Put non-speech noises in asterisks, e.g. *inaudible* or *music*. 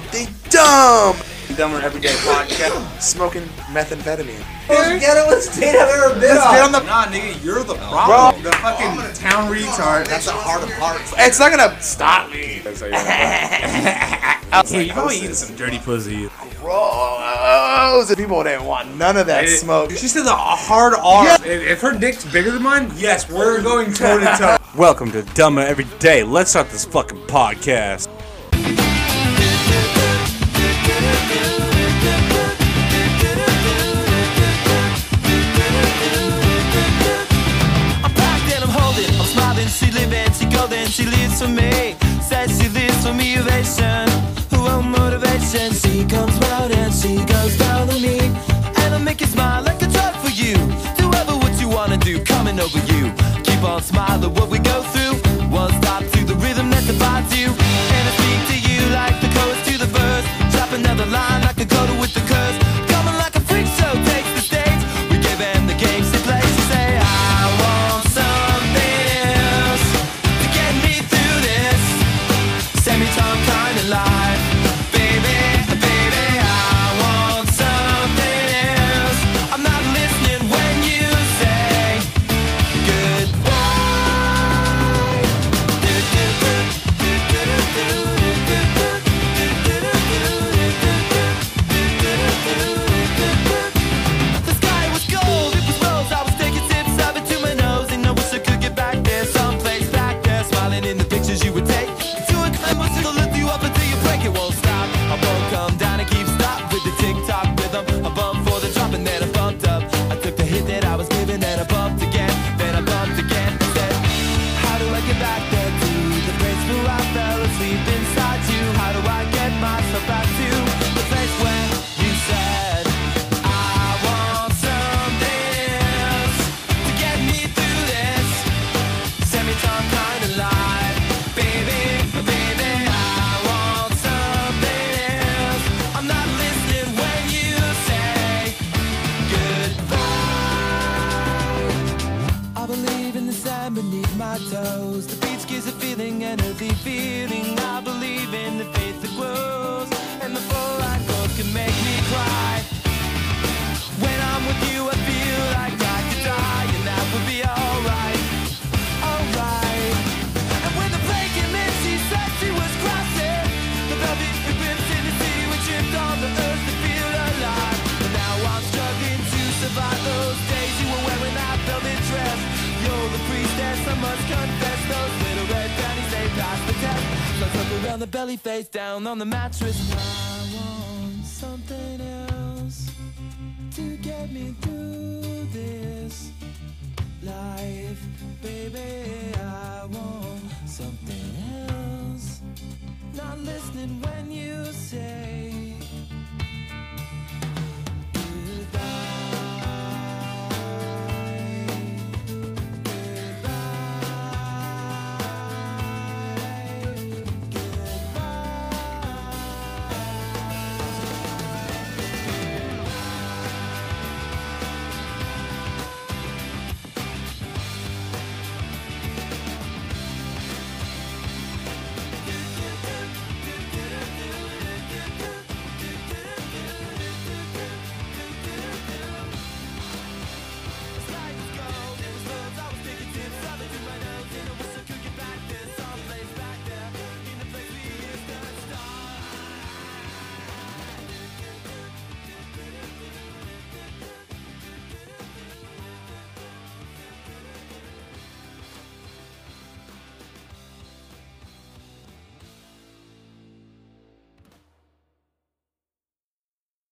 something dumb. Dumber Everyday Podcast. Smoking methamphetamine. Most ghettoest state I've ever been Let's get on on. the. Nah, nigga, you're the problem. The fucking town retard. That's the heart of hearts. It's not gonna stop me. That's how you Hey, you probably eating some dirty pussy. Gross. People didn't want none of that smoke. She said the hard R. If, if her dick's bigger than mine, yes, we're going toe to toe. *laughs* Welcome to Dumber Everyday. Let's start this fucking podcast. I'm packed and I'm holding, I'm smiling, she she golden, she lives for me. Says she lives for me, ovation, her own motivation. She comes round and she goes down on me. And I make you smile like a drug for you. Do what you wanna do, coming over you. Keep on smiling what we go through. The sand beneath my toes. The beach gives a feeling, an earthy feeling. I believe in the faith that grows, and the fluoride gold can make Around the belly, face down on the mattress. I want something else to get me through this life, baby.